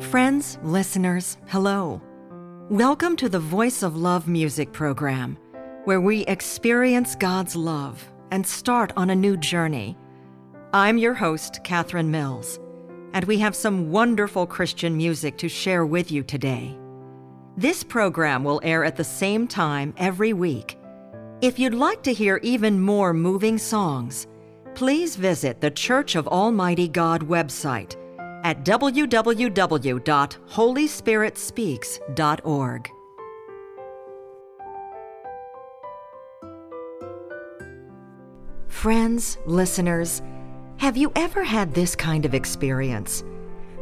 Friends, listeners, hello. Welcome to the Voice of Love music program, where we experience God's love and start on a new journey. I'm your host, Catherine Mills, and we have some wonderful Christian music to share with you today. This program will air at the same time every week. If you'd like to hear even more moving songs, please visit the Church of Almighty God website at www.holyspiritspeaks.org. Friends, listeners, have you ever had this kind of experience?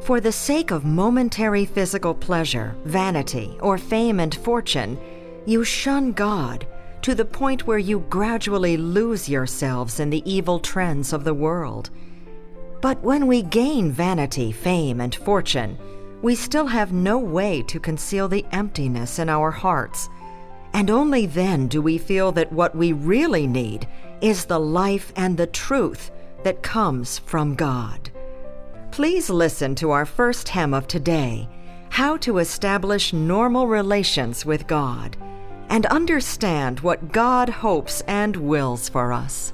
For the sake of momentary physical pleasure, vanity, or fame and fortune, you shun God to the point where you gradually lose yourselves in the evil trends of the world. But when we gain vanity, fame, and fortune, we still have no way to conceal the emptiness in our hearts. And only then do we feel that what we really need is the life and the truth that comes from God. Please listen to our first hymn of today How to Establish Normal Relations with God and understand what God hopes and wills for us.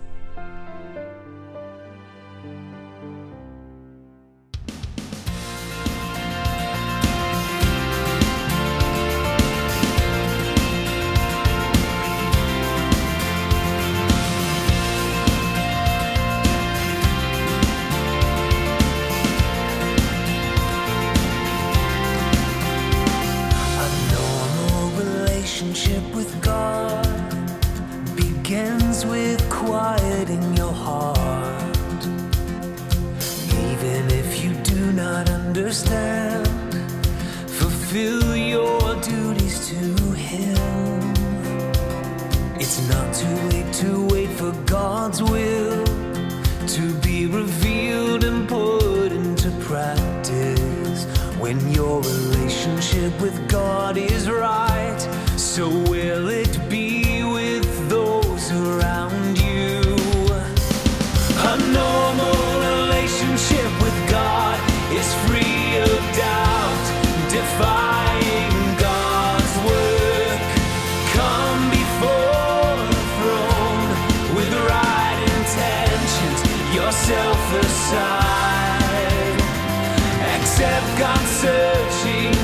understand. Fulfill your duties to Him. It's not too late to wait for God's will to be revealed and put into practice when your relationship with God is right. So have gone searching.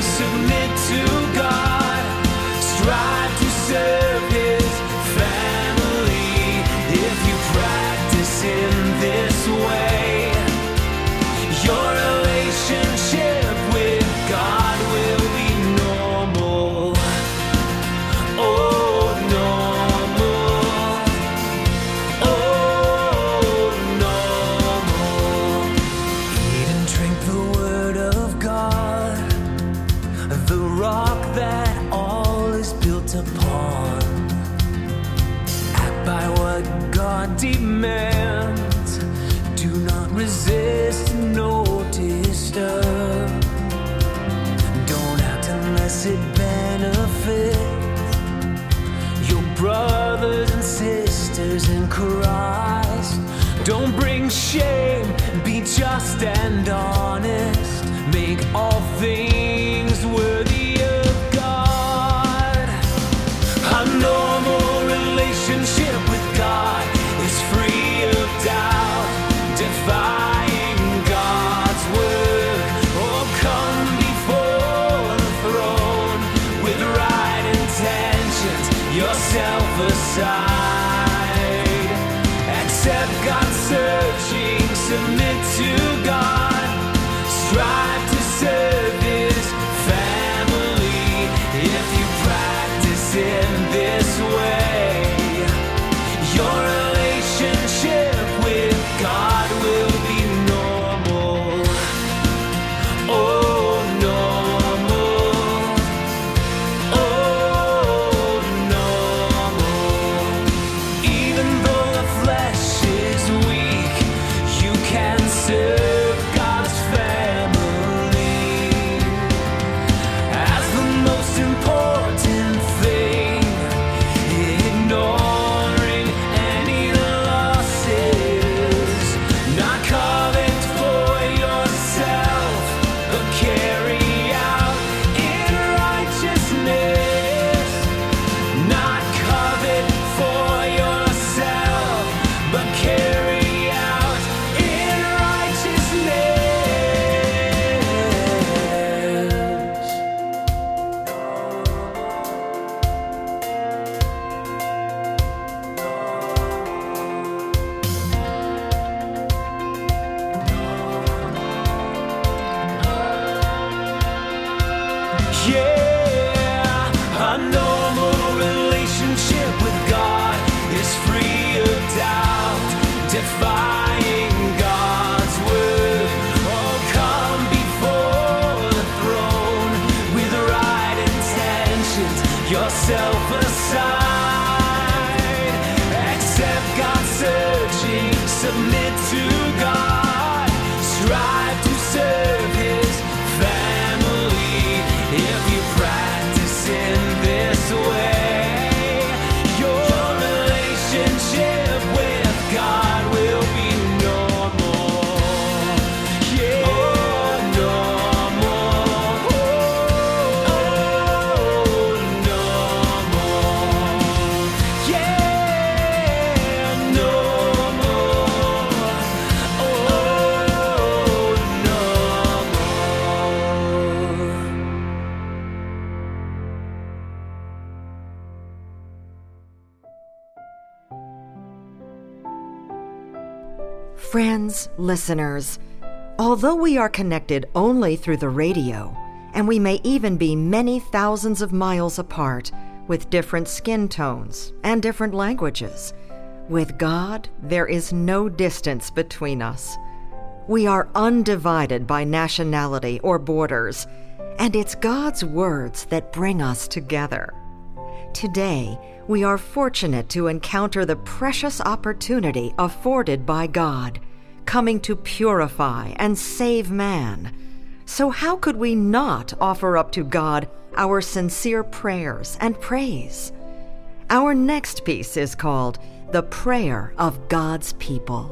Friends, listeners, although we are connected only through the radio, and we may even be many thousands of miles apart with different skin tones and different languages, with God there is no distance between us. We are undivided by nationality or borders, and it's God's words that bring us together. Today, we are fortunate to encounter the precious opportunity afforded by God, coming to purify and save man. So, how could we not offer up to God our sincere prayers and praise? Our next piece is called The Prayer of God's People.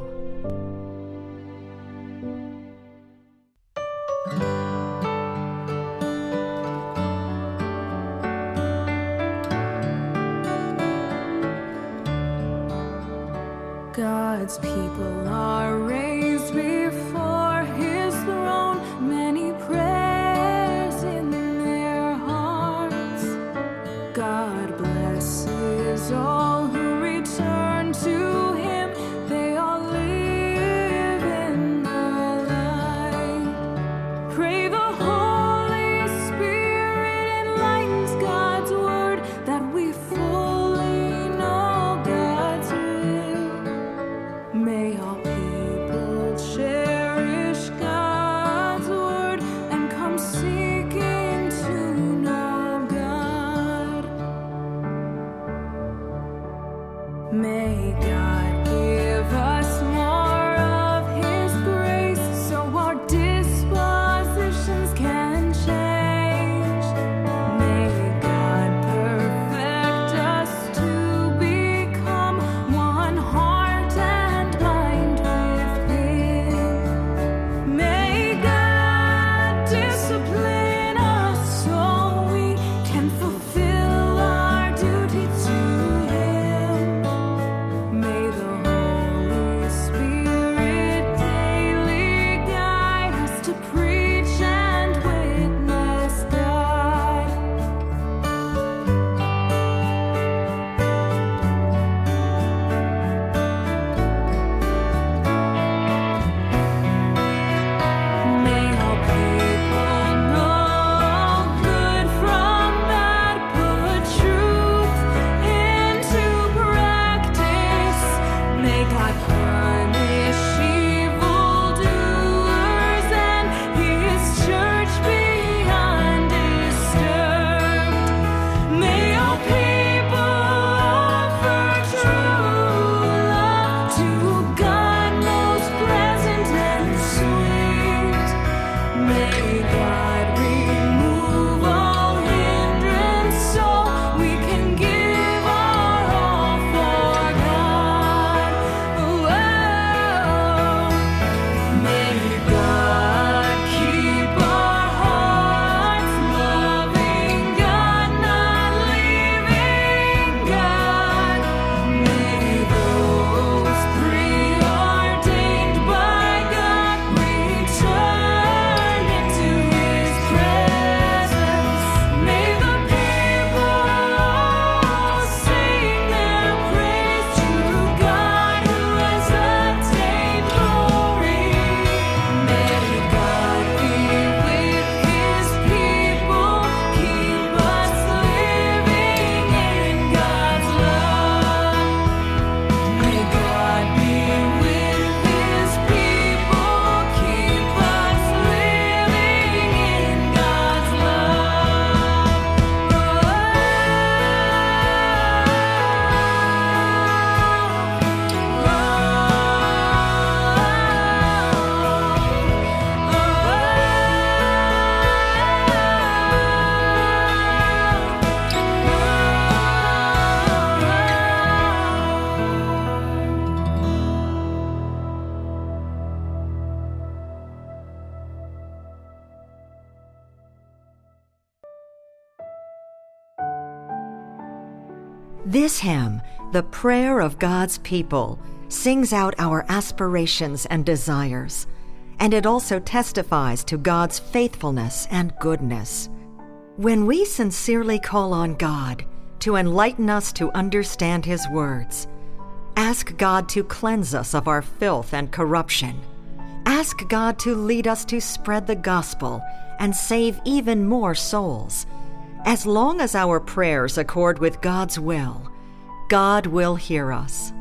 make God. This hymn, the prayer of God's people, sings out our aspirations and desires, and it also testifies to God's faithfulness and goodness. When we sincerely call on God to enlighten us to understand His words, ask God to cleanse us of our filth and corruption, ask God to lead us to spread the gospel and save even more souls. As long as our prayers accord with God's will, God will hear us.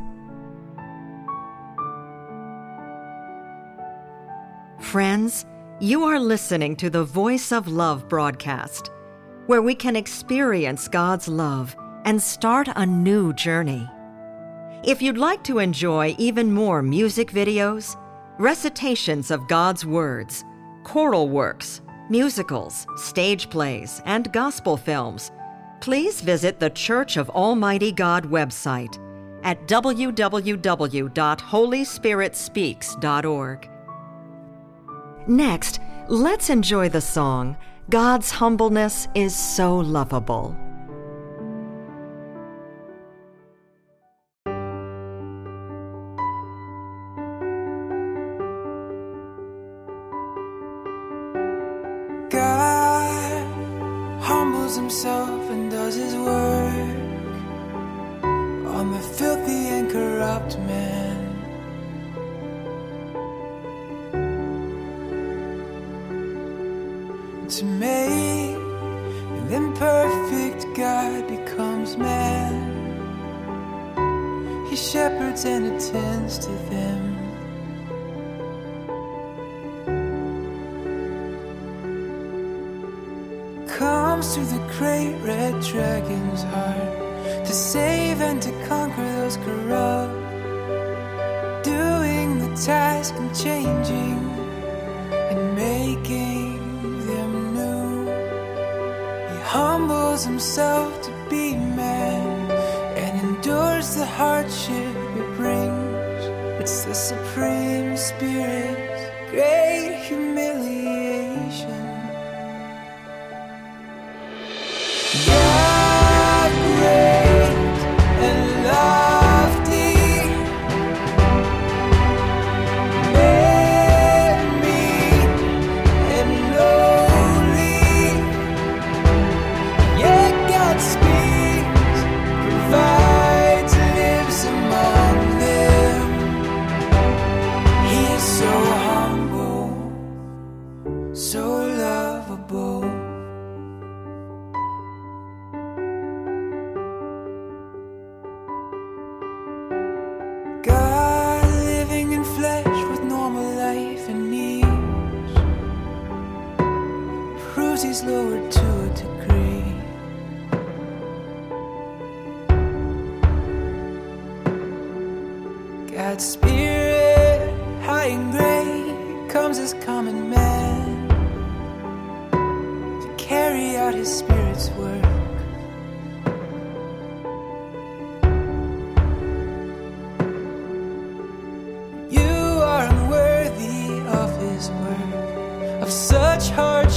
Friends, you are listening to the Voice of Love broadcast, where we can experience God's love and start a new journey. If you'd like to enjoy even more music videos, recitations of God's words, choral works, musicals, stage plays, and gospel films, please visit the Church of Almighty God website at www.holyspiritspeaks.org. Next, let's enjoy the song God's Humbleness is So Lovable. Becomes man. He shepherds and attends to them. comes through the great red dragon's heart to save and to conquer those corrupt, doing the task and changing and making them new. He humbles himself be man and endures the hardship it brings. It's the supreme spirit's great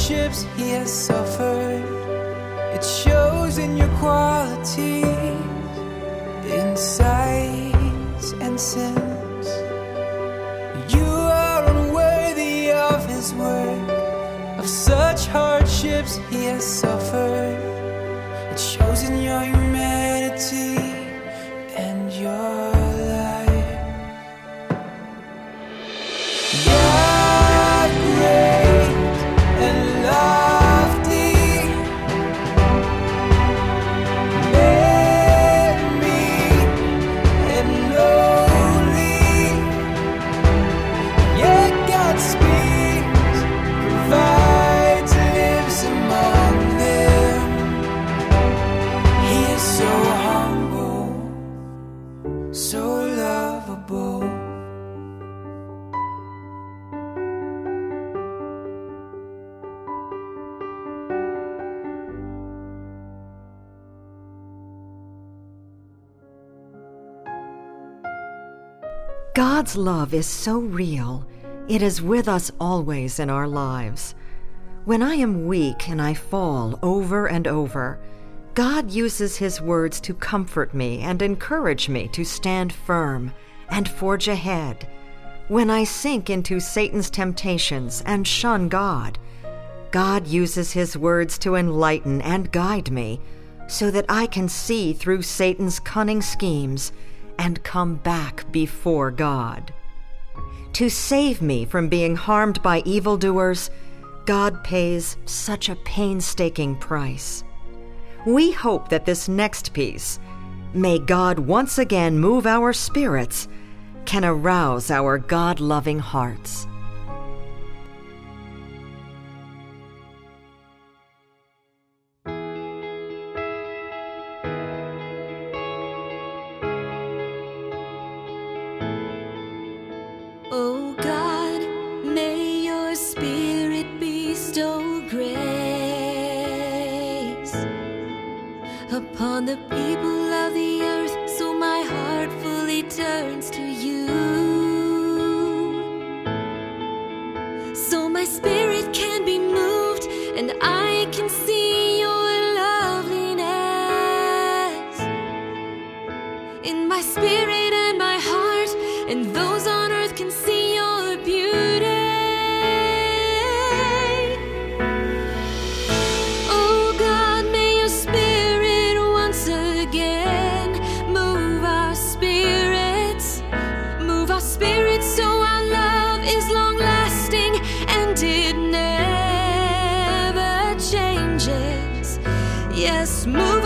hardships he has suffered. It shows in your qualities, in sights and sins. You are unworthy of his work, of such hardships he has suffered. It shows in your humanity God's love is so real, it is with us always in our lives. When I am weak and I fall over and over, God uses His words to comfort me and encourage me to stand firm and forge ahead. When I sink into Satan's temptations and shun God, God uses His words to enlighten and guide me so that I can see through Satan's cunning schemes and come back before God. To save me from being harmed by evildoers, God pays such a painstaking price. We hope that this next piece, May God once again move our spirits, can arouse our God loving hearts. Yes,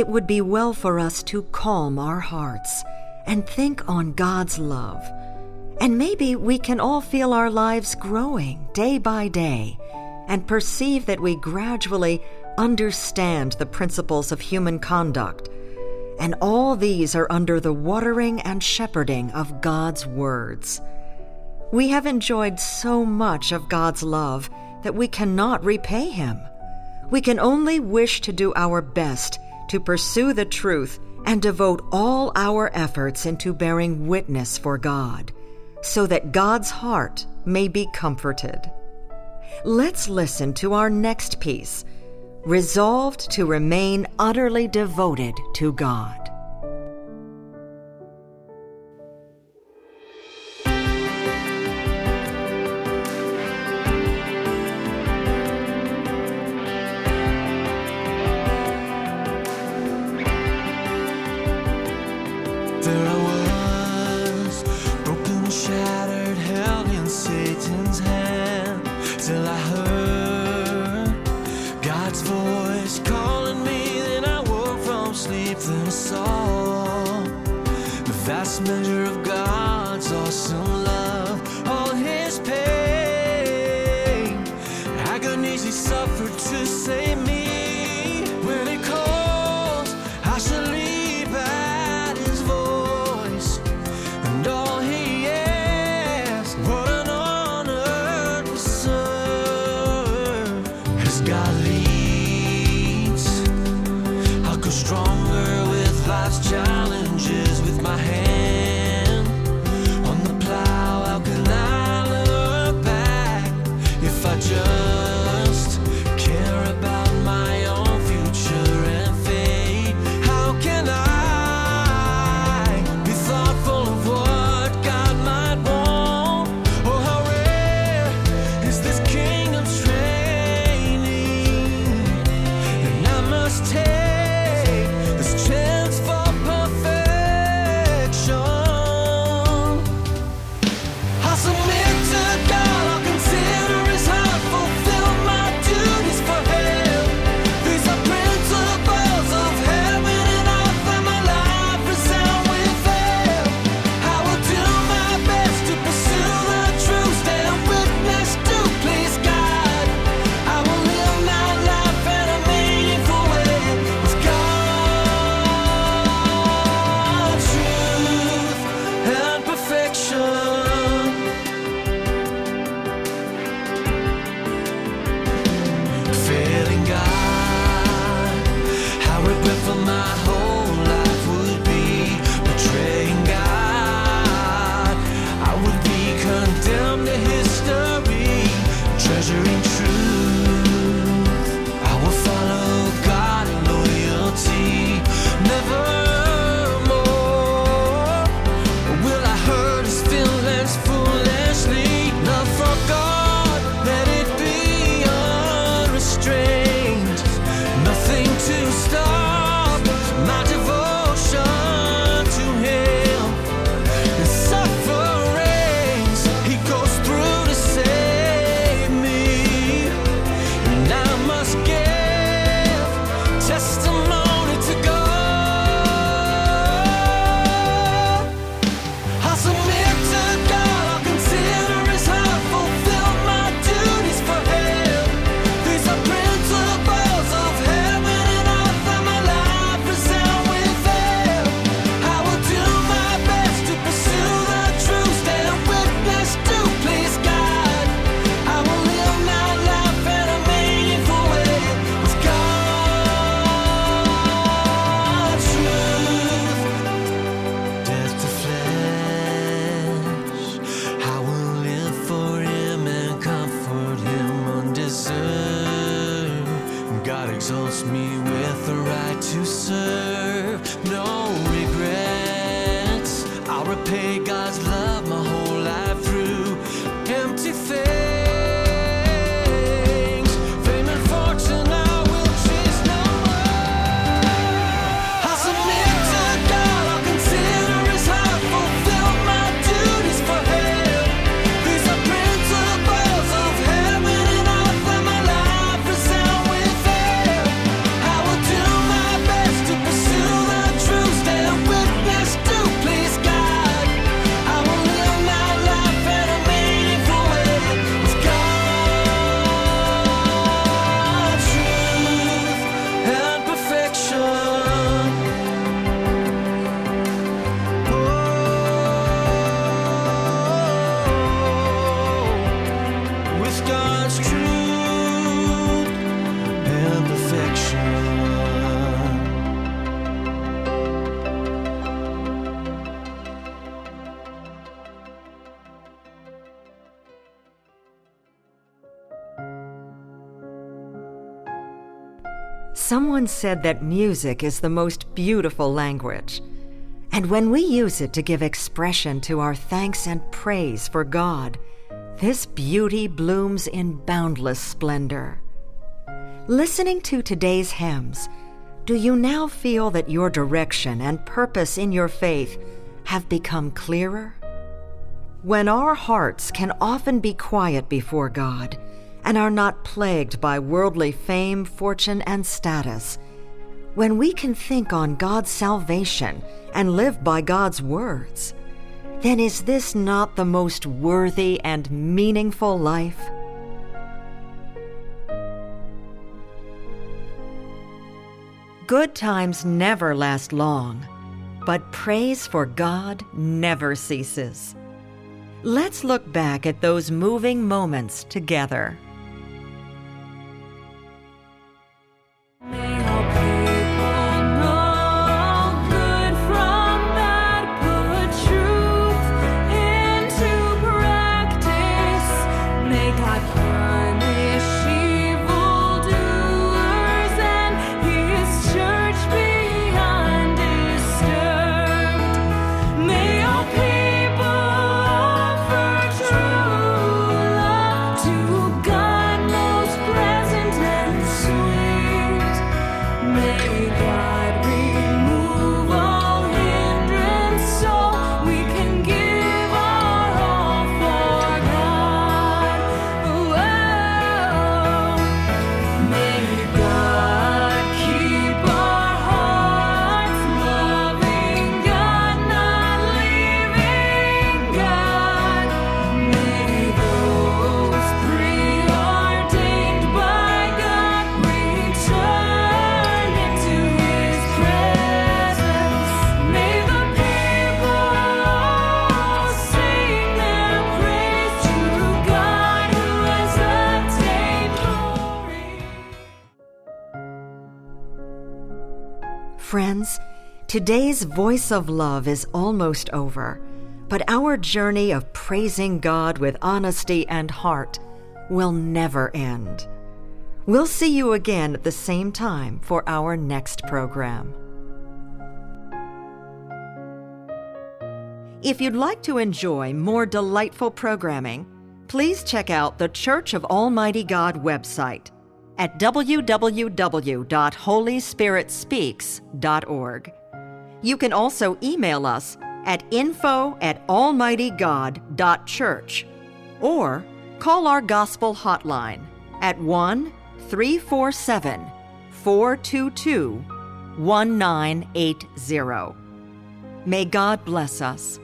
it would be well for us to calm our hearts and think on God's love. And maybe we can all feel our lives growing day by day and perceive that we gradually understand the principles of human conduct. And all these are under the watering and shepherding of God's words. We have enjoyed so much of God's love that we cannot repay Him. We can only wish to do our best to pursue the truth and devote all our efforts into bearing witness for God, so that God's heart may be comforted. Let's listen to our next piece resolved to remain utterly devoted to God. Eunice, he suffered to save me. When it calls, I shall. Someone said that music is the most beautiful language. And when we use it to give expression to our thanks and praise for God, this beauty blooms in boundless splendor. Listening to today's hymns, do you now feel that your direction and purpose in your faith have become clearer? When our hearts can often be quiet before God and are not plagued by worldly fame, fortune, and status, when we can think on God's salvation and live by God's words, then is this not the most worthy and meaningful life? Good times never last long, but praise for God never ceases. Let's look back at those moving moments together. Friends, today's Voice of Love is almost over, but our journey of praising God with honesty and heart will never end. We'll see you again at the same time for our next program. If you'd like to enjoy more delightful programming, please check out the Church of Almighty God website at www.holyspiritspeaks.org. You can also email us at info at almightygod.church or call our gospel hotline at 1 347 422 1980. May God bless us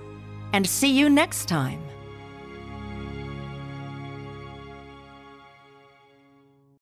and see you next time.